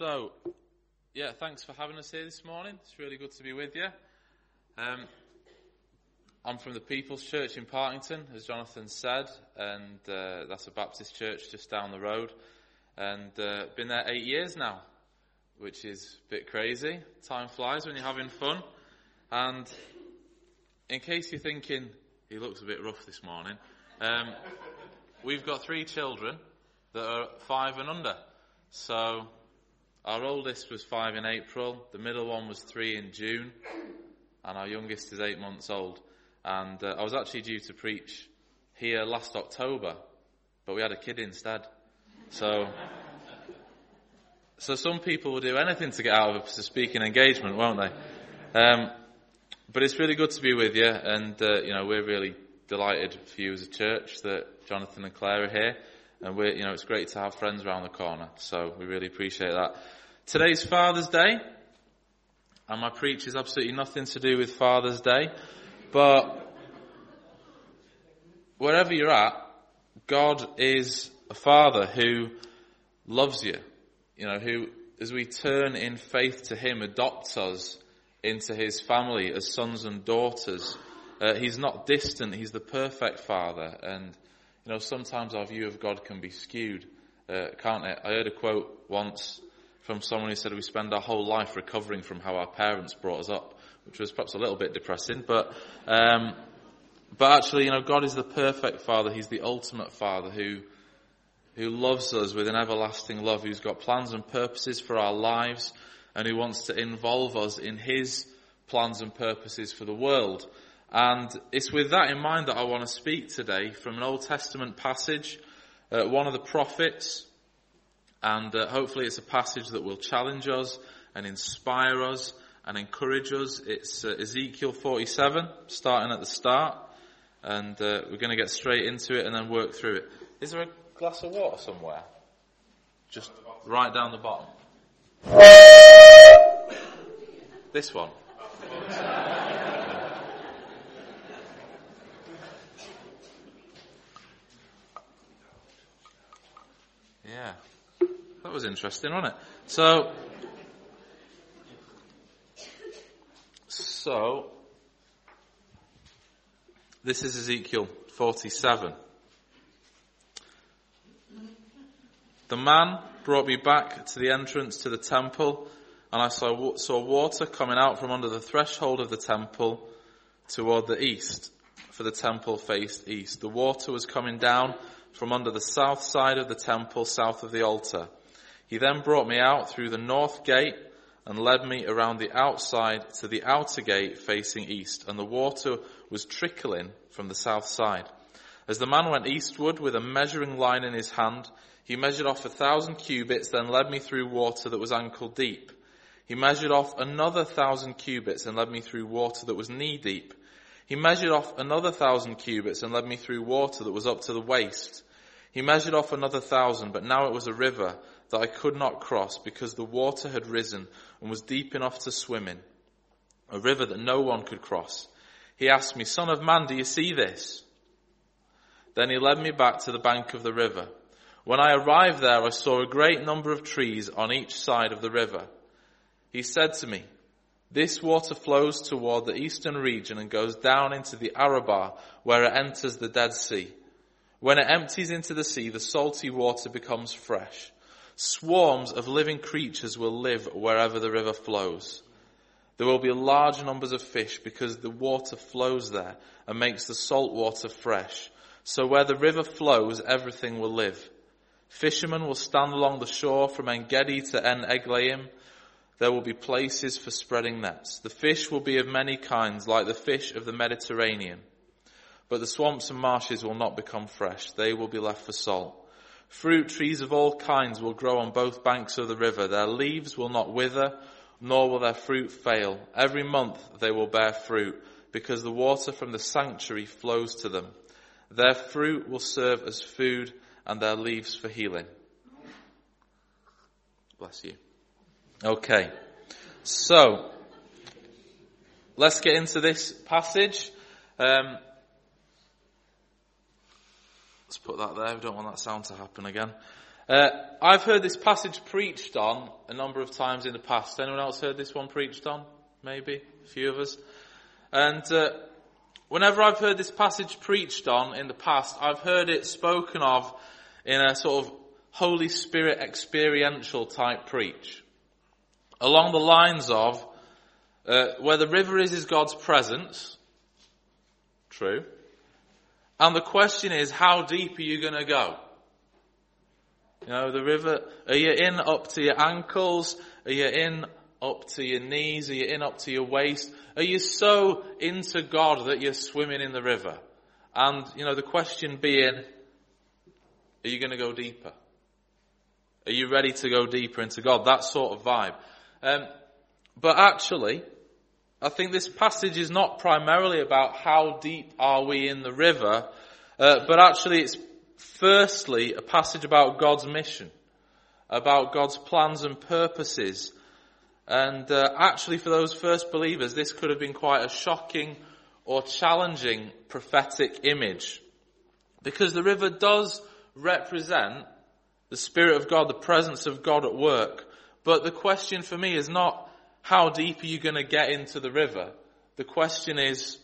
So, yeah, thanks for having us here this morning. It's really good to be with you. Um, I'm from the People's Church in Partington, as Jonathan said, and uh, that's a Baptist church just down the road. And uh, been there eight years now, which is a bit crazy. Time flies when you're having fun. And in case you're thinking, he looks a bit rough this morning, um, we've got three children that are five and under. So our oldest was five in April, the middle one was three in June, and our youngest is eight months old. And uh, I was actually due to preach here last October, but we had a kid instead. So, so some people will do anything to get out of a speaking engagement, won't they? Um, but it's really good to be with you, and uh, you know we're really delighted for you as a church that Jonathan and Claire are here, and we're you know it's great to have friends around the corner. So we really appreciate that. Today's Father's Day, and my preach is absolutely nothing to do with Father's Day, but wherever you're at, God is a Father who loves you, you know, who, as we turn in faith to Him, adopts us into His family as sons and daughters. Uh, he's not distant, He's the perfect Father, and, you know, sometimes our view of God can be skewed, uh, can't it? I heard a quote once from someone who said we spend our whole life recovering from how our parents brought us up, which was perhaps a little bit depressing, but, um, but actually, you know, God is the perfect Father. He's the ultimate Father who, who loves us with an everlasting love, who's got plans and purposes for our lives, and who wants to involve us in His plans and purposes for the world. And it's with that in mind that I want to speak today from an Old Testament passage, uh, one of the prophets, and uh, hopefully it's a passage that will challenge us and inspire us and encourage us. It's uh, Ezekiel 47, starting at the start. And uh, we're going to get straight into it and then work through it. Is there a glass of water somewhere? Just right down the bottom. This one. Yeah. That was interesting, wasn't it? So, so, this is Ezekiel 47. The man brought me back to the entrance to the temple, and I saw, saw water coming out from under the threshold of the temple toward the east, for the temple faced east. The water was coming down from under the south side of the temple, south of the altar. He then brought me out through the north gate and led me around the outside to the outer gate facing east, and the water was trickling from the south side. As the man went eastward with a measuring line in his hand, he measured off a thousand cubits, then led me through water that was ankle deep. He measured off another thousand cubits and led me through water that was knee deep. He measured off another thousand cubits and led me through water that was up to the waist. He measured off another thousand, but now it was a river that I could not cross because the water had risen and was deep enough to swim in, a river that no one could cross. He asked me, Son of man, do you see this? Then he led me back to the bank of the river. When I arrived there, I saw a great number of trees on each side of the river. He said to me, this water flows toward the eastern region and goes down into the Arabah where it enters the Dead Sea. When it empties into the sea, the salty water becomes fresh. Swarms of living creatures will live wherever the river flows. There will be large numbers of fish because the water flows there and makes the salt water fresh. So where the river flows, everything will live. Fishermen will stand along the shore from En-gedi to En-eglaim. There will be places for spreading nets. The fish will be of many kinds, like the fish of the Mediterranean. But the swamps and marshes will not become fresh. They will be left for salt. Fruit trees of all kinds will grow on both banks of the river. Their leaves will not wither, nor will their fruit fail. Every month they will bear fruit, because the water from the sanctuary flows to them. Their fruit will serve as food, and their leaves for healing. Bless you. Okay. So, let's get into this passage. Um, let's put that there. We don't want that sound to happen again. Uh, I've heard this passage preached on a number of times in the past. Anyone else heard this one preached on? Maybe a few of us. And uh, whenever I've heard this passage preached on in the past, I've heard it spoken of in a sort of Holy Spirit experiential type preach, along the lines of uh, where the river is is God's presence. True. And the question is, how deep are you going to go? You know, the river, are you in up to your ankles? Are you in up to your knees? Are you in up to your waist? Are you so into God that you're swimming in the river? And, you know, the question being, are you going to go deeper? Are you ready to go deeper into God? That sort of vibe. Um, but actually, I think this passage is not primarily about how deep are we in the river, uh, but actually it's firstly, a passage about God's mission, about God's plans and purposes. And uh, actually, for those first believers, this could have been quite a shocking or challenging prophetic image. Because the river does represent the Spirit of God, the presence of God at work. But the question for me is not how deep are you going to get into the river? The question is,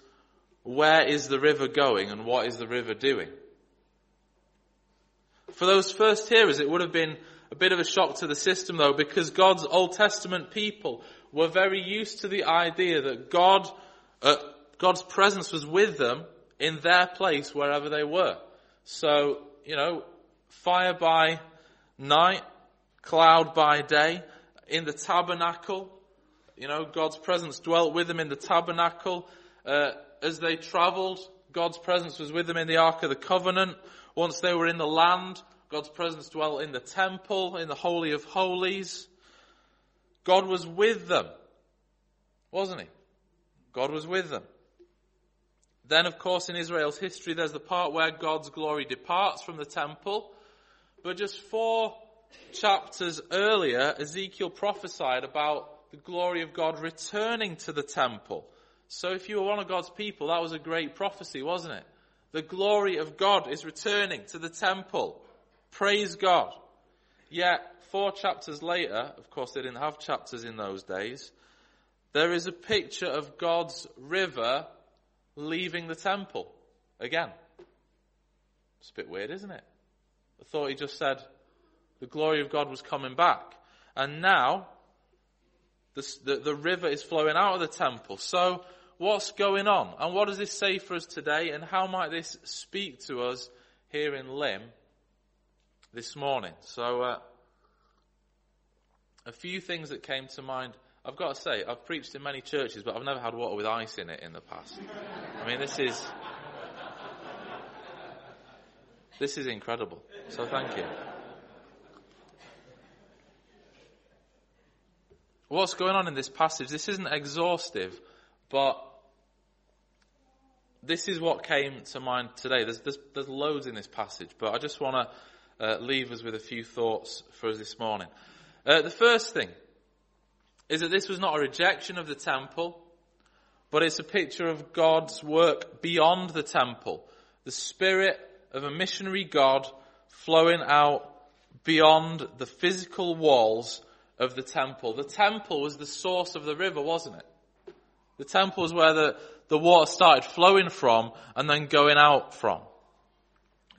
where is the river going and what is the river doing? For those first hearers, it would have been a bit of a shock to the system though, because God's Old Testament people were very used to the idea that God, uh, God's presence was with them in their place wherever they were. So, you know, fire by night, cloud by day, in the tabernacle, you know, God's presence dwelt with them in the tabernacle. Uh, as they traveled, God's presence was with them in the Ark of the Covenant. Once they were in the land, God's presence dwelt in the temple, in the Holy of Holies. God was with them, wasn't he? God was with them. Then, of course, in Israel's history, there's the part where God's glory departs from the temple. But just four chapters earlier, Ezekiel prophesied about the glory of God returning to the temple. So if you were one of God's people, that was a great prophecy, wasn't it? The glory of God is returning to the temple. Praise God. Yet, four chapters later, of course they didn't have chapters in those days, there is a picture of God's river leaving the temple again. It's a bit weird, isn't it? I thought he just said the glory of God was coming back. And now, the, the, the river is flowing out of the temple. So, what's going on? And what does this say for us today? And how might this speak to us here in Lymm this morning? So, uh, a few things that came to mind. I've got to say, I've preached in many churches, but I've never had water with ice in it in the past. I mean, this is, this is incredible. So thank you. What's going on in this passage? This isn't exhaustive, but this is what came to mind today. There's, there's, there's loads in this passage, but I just want to uh, leave us with a few thoughts for us this morning. Uh, the first thing is that this was not a rejection of the temple, but it's a picture of God's work beyond the temple. The spirit of a missionary God flowing out beyond the physical walls of the temple. The temple was the source of the river, wasn't it? The temple was where the, the water started flowing from and then going out from.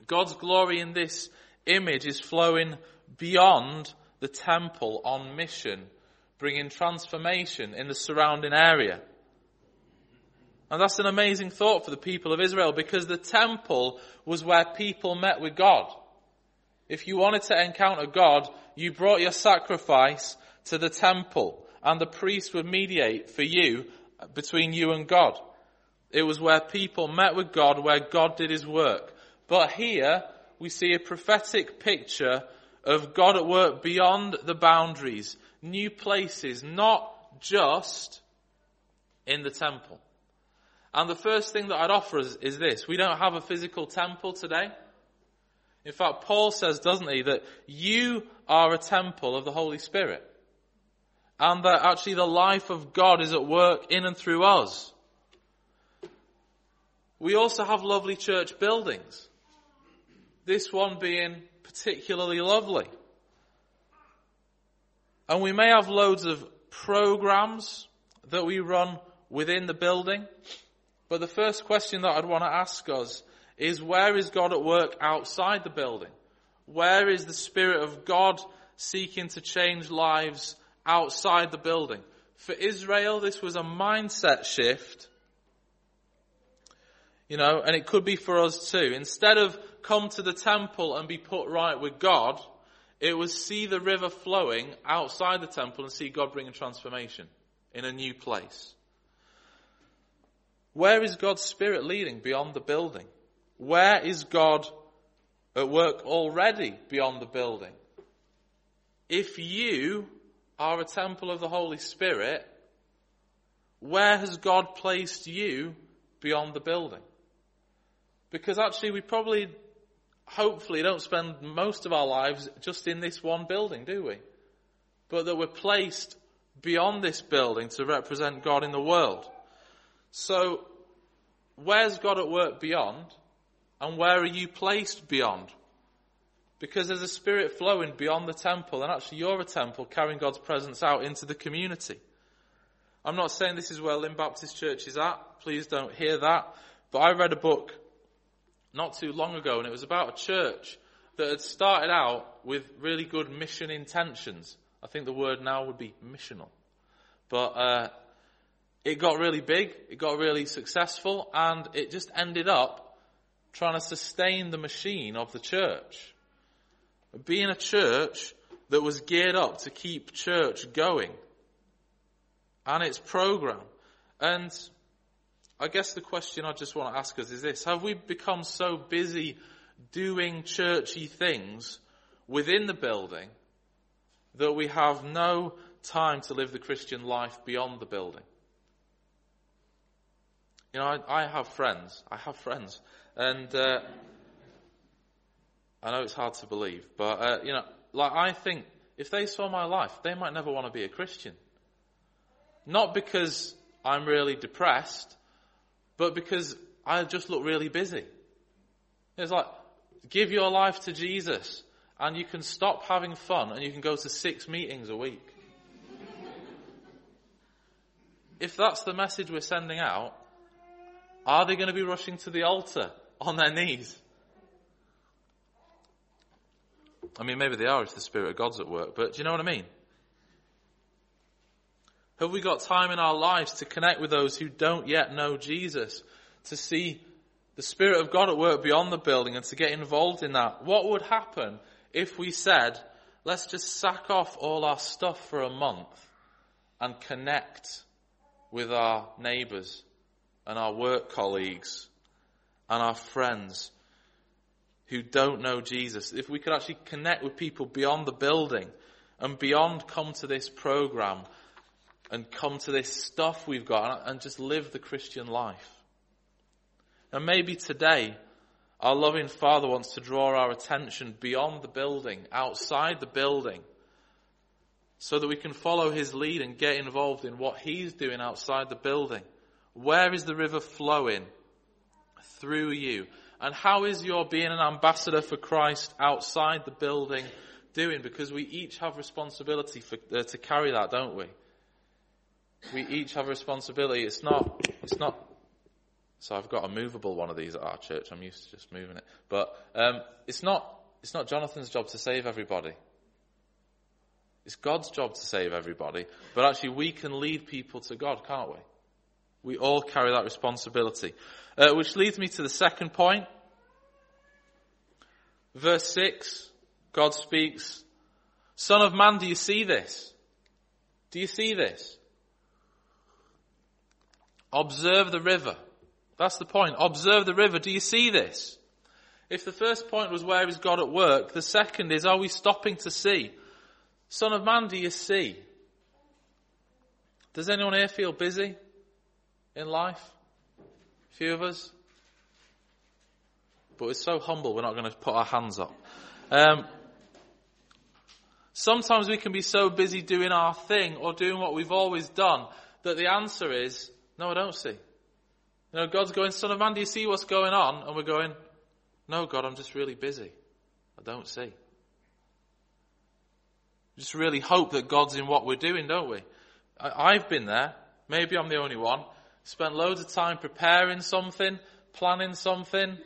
God's glory in this image is flowing beyond the temple on mission, bringing transformation in the surrounding area. And that's an amazing thought for the people of Israel because the temple was where people met with God. If you wanted to encounter God, you brought your sacrifice to the temple and the priest would mediate for you between you and God. It was where people met with God, where God did his work. But here we see a prophetic picture of God at work beyond the boundaries, new places, not just in the temple. And the first thing that I'd offer is, is this. We don't have a physical temple today. In fact, Paul says, doesn't he, that you are a temple of the Holy Spirit. And that actually the life of God is at work in and through us. We also have lovely church buildings. This one being particularly lovely. And we may have loads of programs that we run within the building. But the first question that I'd want to ask us is where is God at work outside the building? Where is the Spirit of God seeking to change lives outside the building? For Israel, this was a mindset shift. You know, and it could be for us too. Instead of come to the temple and be put right with God, it was see the river flowing outside the temple and see God bring a transformation in a new place. Where is God's Spirit leading beyond the building? Where is God at work already beyond the building? If you are a temple of the Holy Spirit, where has God placed you beyond the building? Because actually we probably, hopefully don't spend most of our lives just in this one building, do we? But that we're placed beyond this building to represent God in the world. So, where's God at work beyond? And where are you placed beyond? Because there's a spirit flowing beyond the temple, and actually you're a temple carrying God's presence out into the community. I'm not saying this is where Lymm Baptist Church is at. Please don't hear that. But I read a book not too long ago, and it was about a church that had started out with really good mission intentions. I think the word now would be missional. But uh, it got really big, it got really successful, and it just ended up trying to sustain the machine of the church. Being a church that was geared up to keep church going and its program. And I guess the question I just want to ask us is this. Have we become so busy doing churchy things within the building that we have no time to live the Christian life beyond the building? You know, I, I have friends. I have friends. And, uh, I know it's hard to believe, but, uh, you know, like I think if they saw my life, they might never want to be a Christian. Not because I'm really depressed, but because I just look really busy. It's like, give your life to Jesus and you can stop having fun and you can go to six meetings a week. if that's the message we're sending out, are they going to be rushing to the altar on their knees? I mean, maybe they are if the Spirit of God's at work, but do you know what I mean? Have we got time in our lives to connect with those who don't yet know Jesus? To see the Spirit of God at work beyond the building and to get involved in that? What would happen if we said, let's just sack off all our stuff for a month and connect with our neighbours and our work colleagues and our friends who don't know Jesus, if we could actually connect with people beyond the building and beyond come to this program and come to this stuff we've got and just live the Christian life. And maybe today, our loving Father wants to draw our attention beyond the building, outside the building, so that we can follow His lead and get involved in what He's doing outside the building. Where is the river flowing? Through you. And how is your being an ambassador for Christ outside the building doing? Because we each have responsibility for, uh, to carry that, don't we? We each have responsibility. It's not, it's not, so I've got a movable one of these at our church. I'm used to just moving it. But, um, it's not, it's not Jonathan's job to save everybody. It's God's job to save everybody. But actually we can lead people to God, can't we? We all carry that responsibility. Uh, which leads me to the second point. Verse 6, God speaks, Son of man, do you see this? Do you see this? Observe the river. That's the point. Observe the river. Do you see this? If the first point was where is God at work, the second is are we stopping to see? Son of man, do you see? Does anyone here feel busy? In life? A few of us? But we're so humble, we're not going to put our hands up. Um, sometimes we can be so busy doing our thing or doing what we've always done that the answer is, no, I don't see. You know, God's going, son of man, do you see what's going on? And we're going, no, God, I'm just really busy. I don't see. Just really hope that God's in what we're doing, don't we? I, I've been there. Maybe I'm the only one. Spent loads of time preparing something, planning something,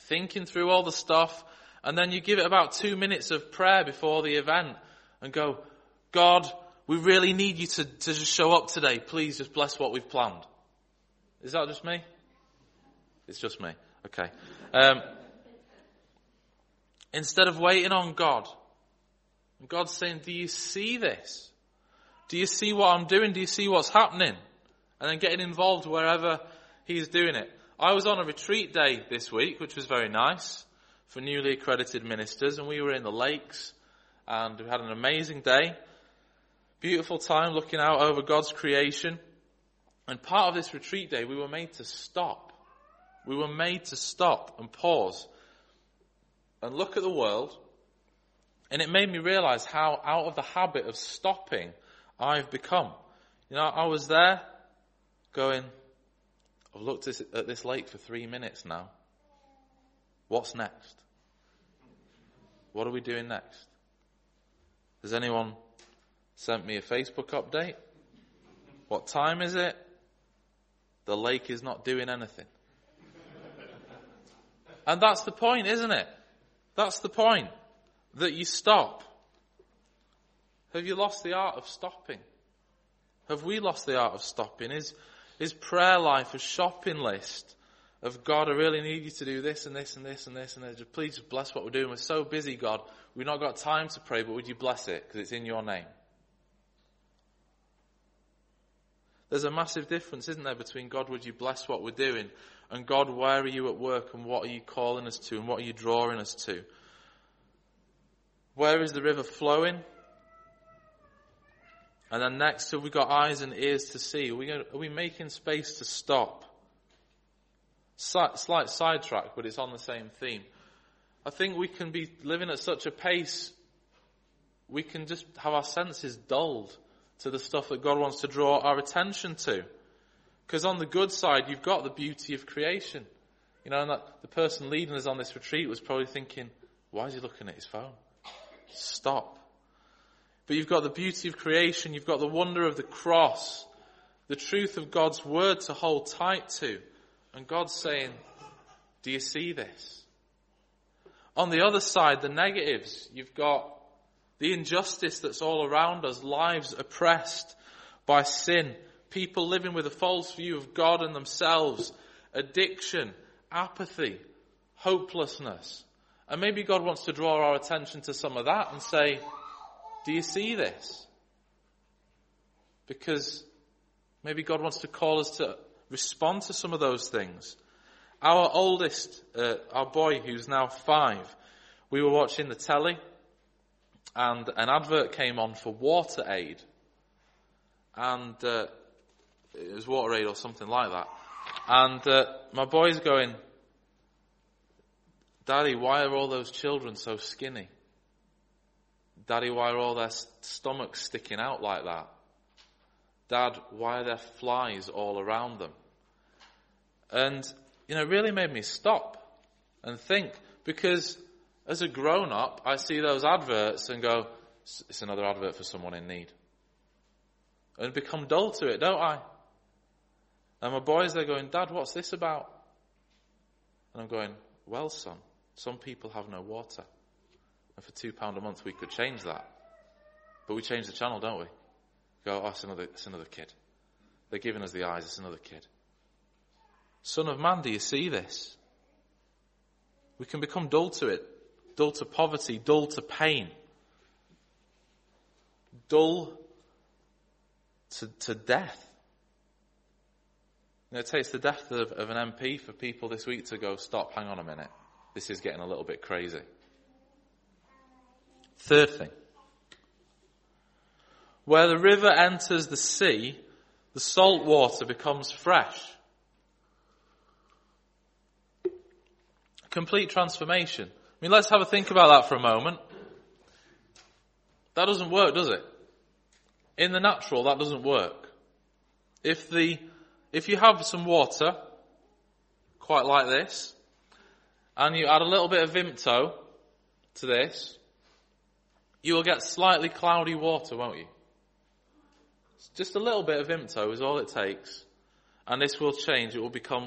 thinking through all the stuff, and then you give it about two minutes of prayer before the event and go, God, we really need you to, to just show up today. Please just bless what we've planned. Is that just me? It's just me. Okay. Um, instead of waiting on God, God's saying, do you see this? Do you see what I'm doing? Do you see what's happening? And then getting involved wherever He's doing it. I was on a retreat day this week, which was very nice for newly accredited ministers, and we were in the lakes, and we had an amazing day. Beautiful time looking out over God's creation. And part of this retreat day, we were made to stop. We were made to stop and pause and look at the world. And it made me realize how out of the habit of stopping I've become. You know, I was there going, I've looked at this lake for three minutes now. What's next? What are we doing next? Has anyone sent me a Facebook update? What time is it? The lake is not doing anything. And that's the point, isn't it? That's the point. That you stop. Have you lost the art of stopping? Have we lost the art of stopping? Is, is prayer life a shopping list of God, I really need you to do this and this and this and this and this. Please bless what we're doing. We're so busy, God. We've not got time to pray, but would you bless it? Because it's in your name. There's a massive difference, isn't there, between God, would you bless what we're doing, and God, where are you at work, and what are you calling us to, and what are you drawing us to? Where is the river flowing? And then next, have we got eyes and ears to see? Are we, are we making space to stop? Slight sidetrack, but it's on the same theme. I think we can be living at such a pace, we can just have our senses dulled to the stuff that God wants to draw our attention to. Because on the good side, you've got the beauty of creation. You know, and that the person leading us on this retreat was probably thinking, why is he looking at his phone? Stop. But you've got the beauty of creation, you've got the wonder of the cross, the truth of God's word to hold tight to. And God's saying, do you see this? On the other side, the negatives, you've got the injustice that's all around us, lives oppressed by sin, people living with a false view of God and themselves, addiction, apathy, hopelessness. And maybe God wants to draw our attention to some of that and say, do you see this? Because maybe God wants to call us to respond to some of those things. Our oldest, uh, our boy who's now five, we were watching the telly and an advert came on for Water Aid. And uh, it was Water Aid or something like that. And uh, my boy's going, Daddy, why are all those children so skinny? Daddy, why are all their stomachs sticking out like that? Dad, why are there flies all around them? And, you know, it really made me stop and think because as a grown up, I see those adverts and go, it's another advert for someone in need. And become dull to it, don't I? And my boys, they're going, Dad, what's this about? And I'm going, well, son, some people have no water. And for two pound a month, we could change that. But we change the channel, don't we? Go, oh, it's another, it's another kid. They're giving us the eyes, it's another kid. Son of man, do you see this? We can become dull to it dull to poverty, dull to pain, dull to, to death. It takes the death of, of an MP for people this week to go, stop, hang on a minute. This is getting a little bit crazy. Third thing. Where the river enters the sea, the salt water becomes fresh. Complete transformation. I mean, let's have a think about that for a moment. That doesn't work, does it? In the natural, that doesn't work. If the, if you have some water, quite like this, and you add a little bit of Vimto to this, you will get slightly cloudy water, won't you? Just a little bit of Vimto is all it takes, and this will change. It will become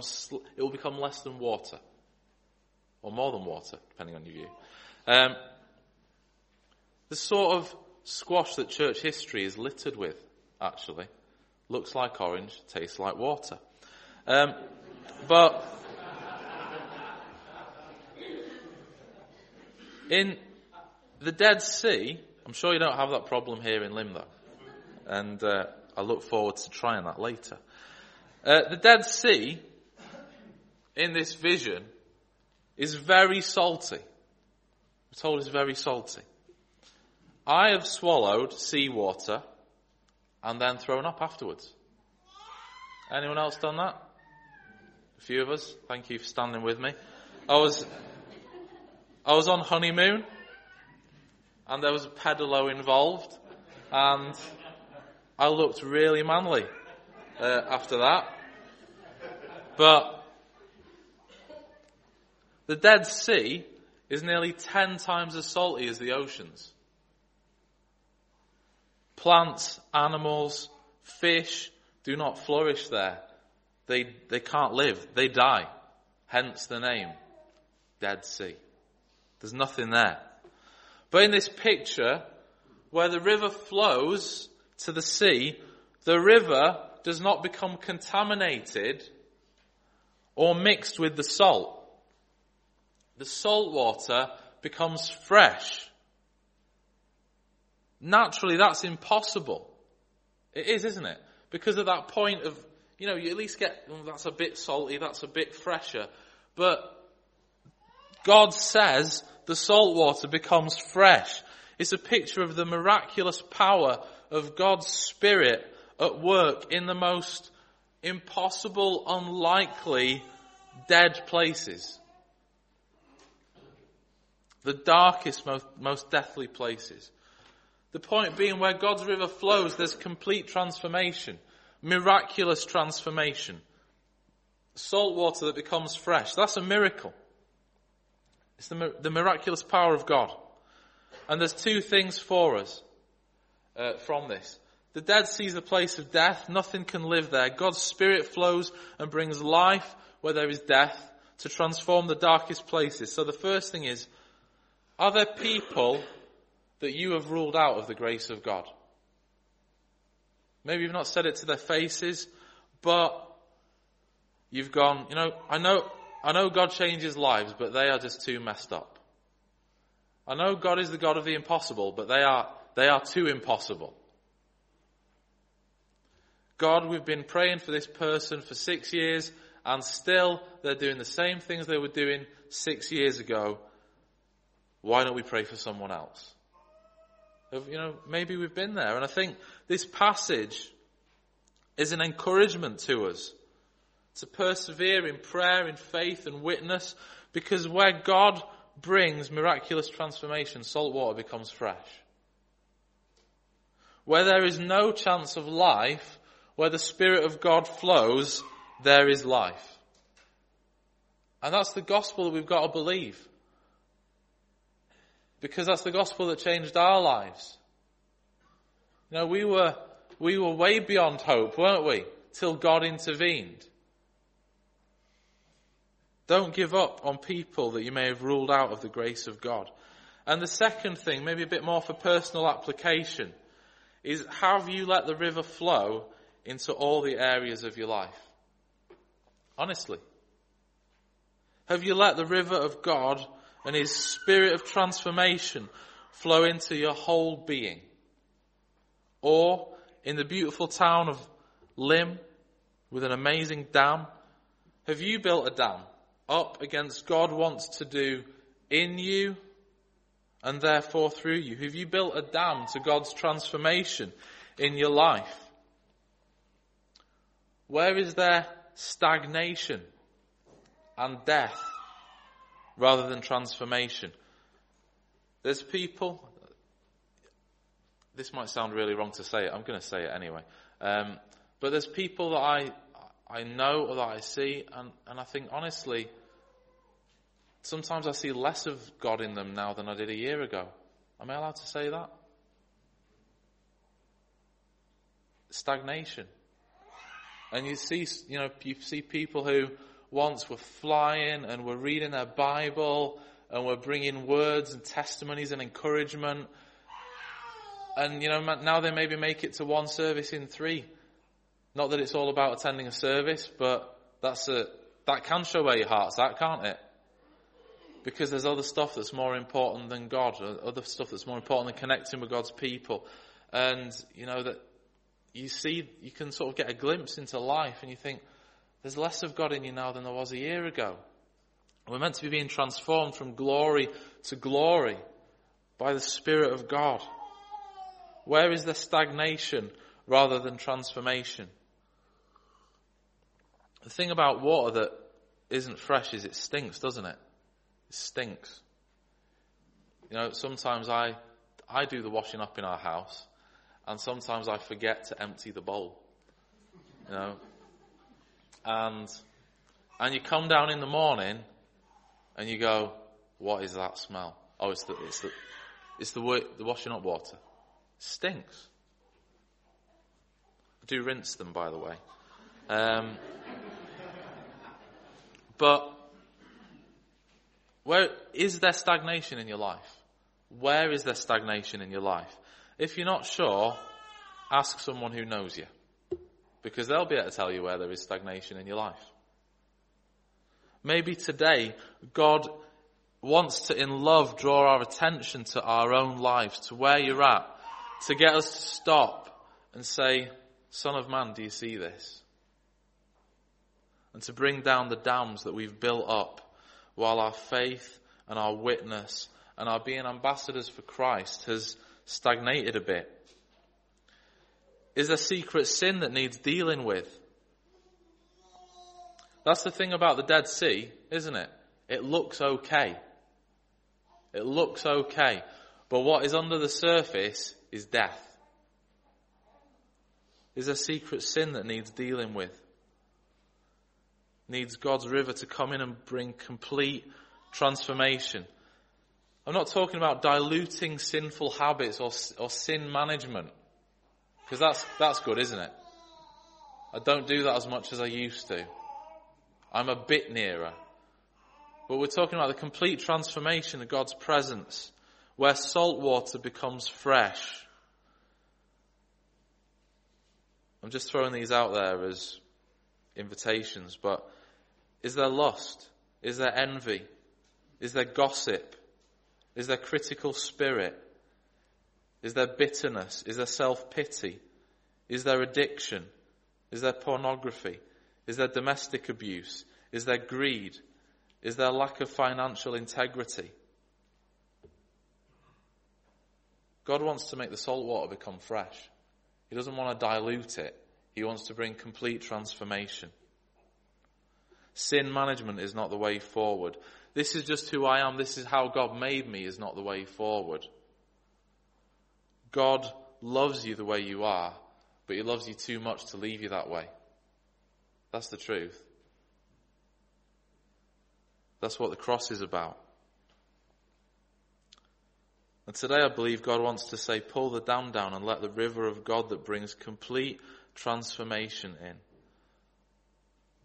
it will become less than water, or more than water, depending on your view. Um, the sort of squash that church history is littered with, actually, looks like orange, tastes like water. Um, but in the Dead Sea, I'm sure you don't have that problem here in Limbo. And uh, I look forward to trying that later. Uh, the Dead Sea, in this vision, is very salty. We're told it's very salty. I have swallowed seawater and then thrown up afterwards. Anyone else done that? A few of us. Thank you for standing with me. I was, I was on honeymoon and there was a pedalo involved, and I looked really manly uh, after that. But the Dead Sea is nearly ten times as salty as the oceans. Plants, animals, fish do not flourish there. They, they can't live. They die. Hence the name, Dead Sea. There's nothing there. But in this picture, where the river flows to the sea, the river does not become contaminated or mixed with the salt. The salt water becomes fresh. Naturally, that's impossible. It is, isn't it? Because of that point of, you know, you at least get, well, that's a bit salty, that's a bit fresher. But God says the salt water becomes fresh. It's a picture of the miraculous power of God's Spirit at work in the most impossible, unlikely, dead places. The darkest, most, most deathly places. The point being where God's river flows, there's complete transformation. Miraculous transformation. Salt water that becomes fresh. That's a miracle. It's the, the miraculous power of God. And there's two things for us uh, from this. The Dead Sea's a place of death. Nothing can live there. God's Spirit flows and brings life where there is death to transform the darkest places. So the first thing is, are there people that you have ruled out of the grace of God? Maybe you've not said it to their faces, but you've gone, you know, I know, I know God changes lives, but they are just too messed up. I know God is the God of the impossible, but they are, they are too impossible. God, we've been praying for this person for six years, and still they're doing the same things they were doing six years ago. Why don't we pray for someone else? You know, maybe we've been there. And I think this passage is an encouragement to us to persevere in prayer, in faith and witness, because where God brings miraculous transformation, salt water becomes fresh. Where there is no chance of life, where the Spirit of God flows, there is life. And that's the gospel that we've got to believe. Because that's the gospel that changed our lives. You know, we were, we were way beyond hope, weren't we? Till God intervened. Don't give up on people that you may have ruled out of the grace of God. And the second thing, maybe a bit more for personal application, is have you let the river flow into all the areas of your life? Honestly. Have you let the river of God and His spirit of transformation flow into your whole being? Or in the beautiful town of Lymm with an amazing dam, have you built a dam up against God wants to do in you and therefore through you? Have you built a dam to God's transformation in your life? Where is there stagnation and death rather than transformation? There's people, this might sound really wrong to say it, I'm going to say it anyway. Um, but there's people that I I know or that I see, and, and I think honestly, sometimes I see less of God in them now than I did a year ago. Am I allowed to say that? Stagnation. And you see, you know, you see people who once were flying and were reading their Bible and were bringing words and testimonies and encouragement. And, you know, now they maybe make it to one service in three. Not that it's all about attending a service, but that's a, that can show where your heart's at, can't it? Because there's other stuff that's more important than God, other stuff that's more important than connecting with God's people. And, you know, that you see, you can sort of get a glimpse into life and you think, there's less of God in you now than there was a year ago. We're meant to be being transformed from glory to glory by the Spirit of God. Where is the stagnation rather than transformation? The thing about water that isn't fresh is it stinks, doesn't it? It stinks. You know, sometimes I, I do the washing up in our house and sometimes I forget to empty the bowl. You know, and and you come down in the morning and you go, what is that smell? Oh, it's the it's the it's the, the washing up water. Stinks. I do rinse them, by the way. Um, but where is there stagnation in your life? Where is there stagnation in your life? If you're not sure, ask someone who knows you because they'll be able to tell you where there is stagnation in your life. Maybe today God wants to, in love, draw our attention to our own lives, to where you're at, to get us to stop and say, Son of man, do you see this? And to bring down the dams that we've built up while our faith and our witness and our being ambassadors for Christ has stagnated a bit is a secret sin that needs dealing with. That's the thing about the Dead Sea, isn't it? It looks okay. It looks okay. But what is under the surface is death. Is a secret sin that needs dealing with. Needs God's river to come in and bring complete transformation. I'm not talking about diluting sinful habits or, or sin management. Because that's, that's good, isn't it? I don't do that as much as I used to. I'm a bit nearer. But we're talking about the complete transformation of God's presence, where salt water becomes fresh. I'm just throwing these out there as invitations, but is there lust? Is there envy? Is there gossip? Is there critical spirit? Is there bitterness? Is there self-pity? Is there addiction? Is there pornography? Is there domestic abuse? Is there greed? Is there lack of financial integrity? God wants to make the salt water become fresh. He doesn't want to dilute it. He wants to bring complete transformation. Sin management is not the way forward. This is just who I am. This is how God made me is not the way forward. God loves you the way you are, but He loves you too much to leave you that way. That's the truth. That's what the cross is about. And today I believe God wants to say, pull the dam down and let the river of God that brings complete transformation in.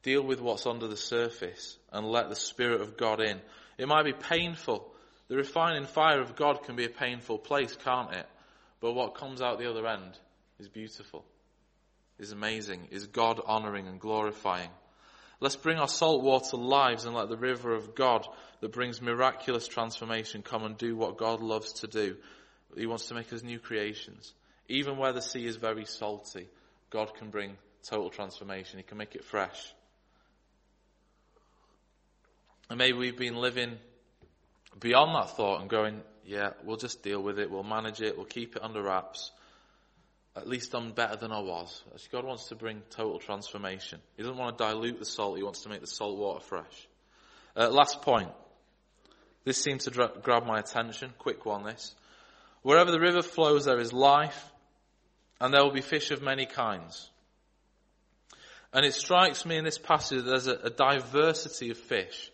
Deal with what's under the surface and let the Spirit of God in. It might be painful. The refining fire of God can be a painful place, can't it? But what comes out the other end is beautiful, is amazing, is God honoring and glorifying. Let's bring our saltwater lives and let the river of God that brings miraculous transformation come and do what God loves to do. He wants to make us new creations. Even where the sea is very salty, God can bring total transformation. He can make it fresh. And maybe we've been living beyond that thought and going, yeah, we'll just deal with it, we'll manage it, we'll keep it under wraps. At least I'm better than I was. God wants to bring total transformation. He doesn't want to dilute the salt, he wants to make the salt water fresh. Uh, last point. This seemed to dra- grab my attention. Quick one, this. Wherever the river flows, there is life, and there will be fish of many kinds. And it strikes me in this passage that there's a, a diversity of fish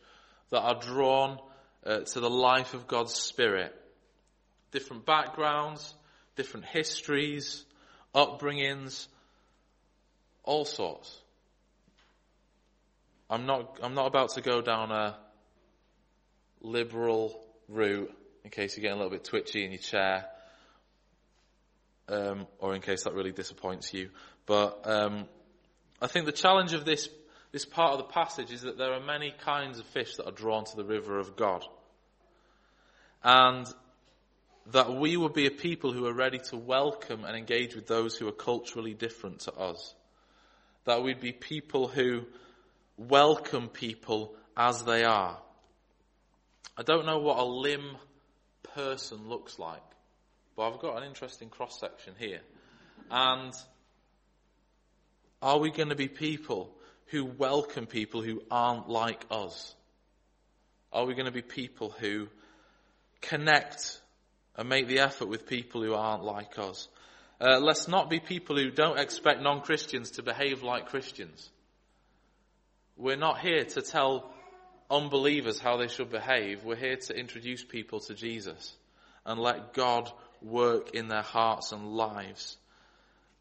that are drawn uh, to the life of God's Spirit different backgrounds, different histories, upbringings, all sorts. I'm not, I'm not about to go down a liberal route in case you're getting a little bit twitchy in your chair, um, or in case that really disappoints you. But um, I think the challenge of this this part of the passage is that there are many kinds of fish that are drawn to the river of God, and that we would be a people who are ready to welcome and engage with those who are culturally different to us. That we'd be people who welcome people as they are. I don't know what a Lymm person looks like, but I've got an interesting cross section here. And are we going to be people who welcome people who aren't like us? Are we going to be people who connect and make the effort with people who aren't like us? Uh, let's not be people who don't expect non-Christians to behave like Christians. We're not here to tell unbelievers how they should behave. We're here to introduce people to Jesus and let God work in their hearts and lives.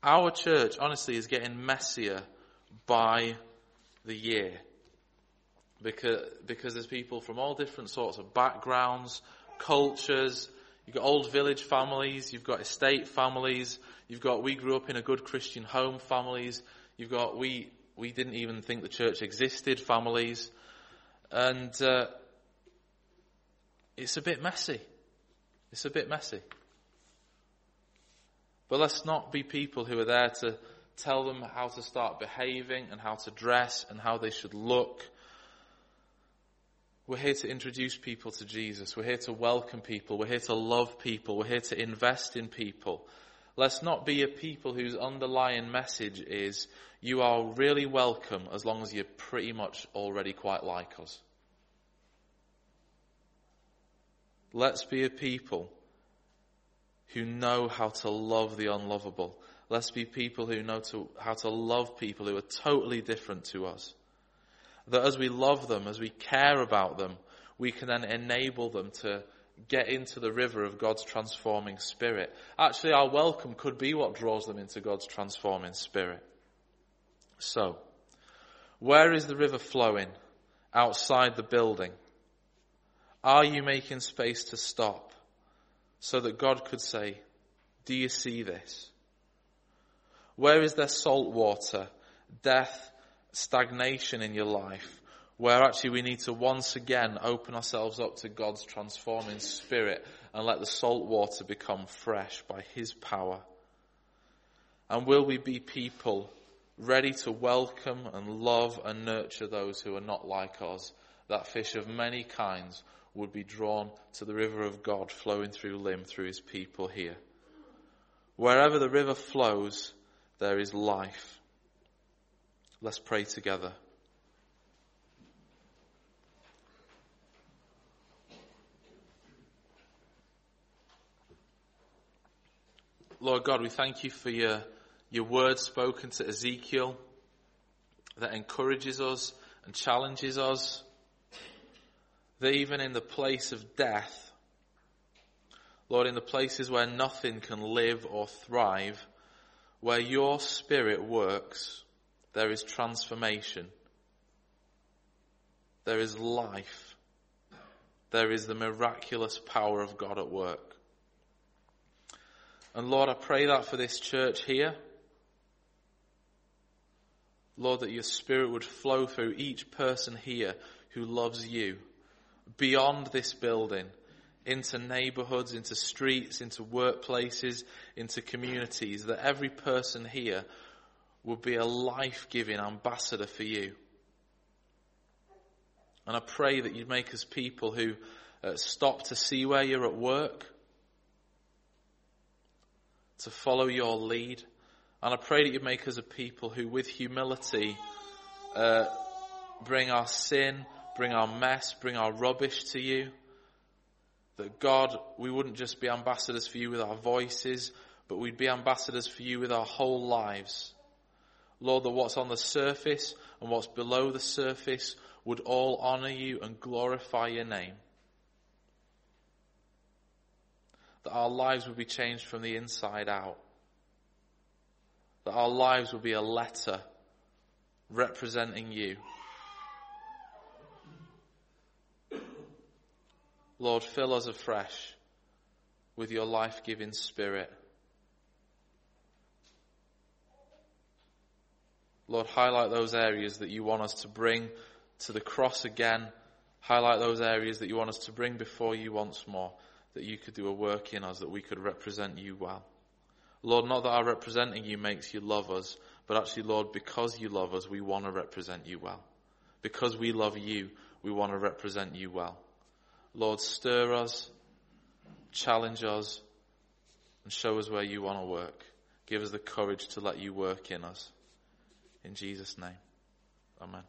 Our church, honestly, is getting messier by the year because, because there's people from all different sorts of backgrounds, cultures. You've got old village families, you've got estate families, you've got we grew up in a good Christian home families, you've got we we didn't even think the church existed families, and uh, it's a bit messy. It's a bit messy. But let's not be people who are there to tell them how to start behaving and how to dress and how they should look. We're here to introduce people to Jesus. We're here to welcome people. We're here to love people. We're here to invest in people. Let's not be a people whose underlying message is, you are really welcome as long as you're pretty much already quite like us. Let's be a people who know how to love the unlovable. Let's be people who know to, how to love people who are totally different to us. That as we love them, as we care about them, we can then enable them to get into the river of God's transforming spirit. Actually, our welcome could be what draws them into God's transforming spirit. So, where is the river flowing? Outside the building. Are you making space to stop so that God could say, do you see this? Where is there salt water, death, stagnation in your life? Where actually we need to once again open ourselves up to God's transforming spirit and let the salt water become fresh by His power. And will we be people ready to welcome and love and nurture those who are not like us? That fish of many kinds would be drawn to the river of God flowing through Lymm through His people here. Wherever the river flows, there is life. Let's pray together. Lord God, we thank you for your, your word spoken to Ezekiel that encourages us and challenges us. That even in the place of death, Lord, in the places where nothing can live or thrive, where your spirit works, there is transformation. There is life. There is the miraculous power of God at work. And Lord, I pray that for this church here. Lord, that your spirit would flow through each person here who loves you beyond this building into neighborhoods, into streets, into workplaces, into communities, that every person here will be a life-giving ambassador for you. And I pray that you'd make us people who uh, stop to see where you're at work, to follow your lead. And I pray that you'd make us a people who, with humility, uh, bring our sin, bring our mess, bring our rubbish to you. That God, we wouldn't just be ambassadors for you with our voices, but we'd be ambassadors for you with our whole lives. Lord, that what's on the surface and what's below the surface would all honor you and glorify your name. that our lives would be changed from the inside out. That our lives would be a letter representing you. Lord, fill us afresh with your life giving spirit. Lord, highlight those areas that you want us to bring to the cross again. Highlight those areas that you want us to bring before you once more, that you could do a work in us, that we could represent you well. Lord, not that our representing you makes you love us, but actually, Lord, because you love us, we want to represent you well. Because we love you, we want to represent you well. Lord, stir us, challenge us, and show us where you want to work. Give us the courage to let you work in us. In Jesus' name, amen.